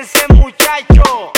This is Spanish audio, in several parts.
ese muchacho.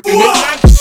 Whoa.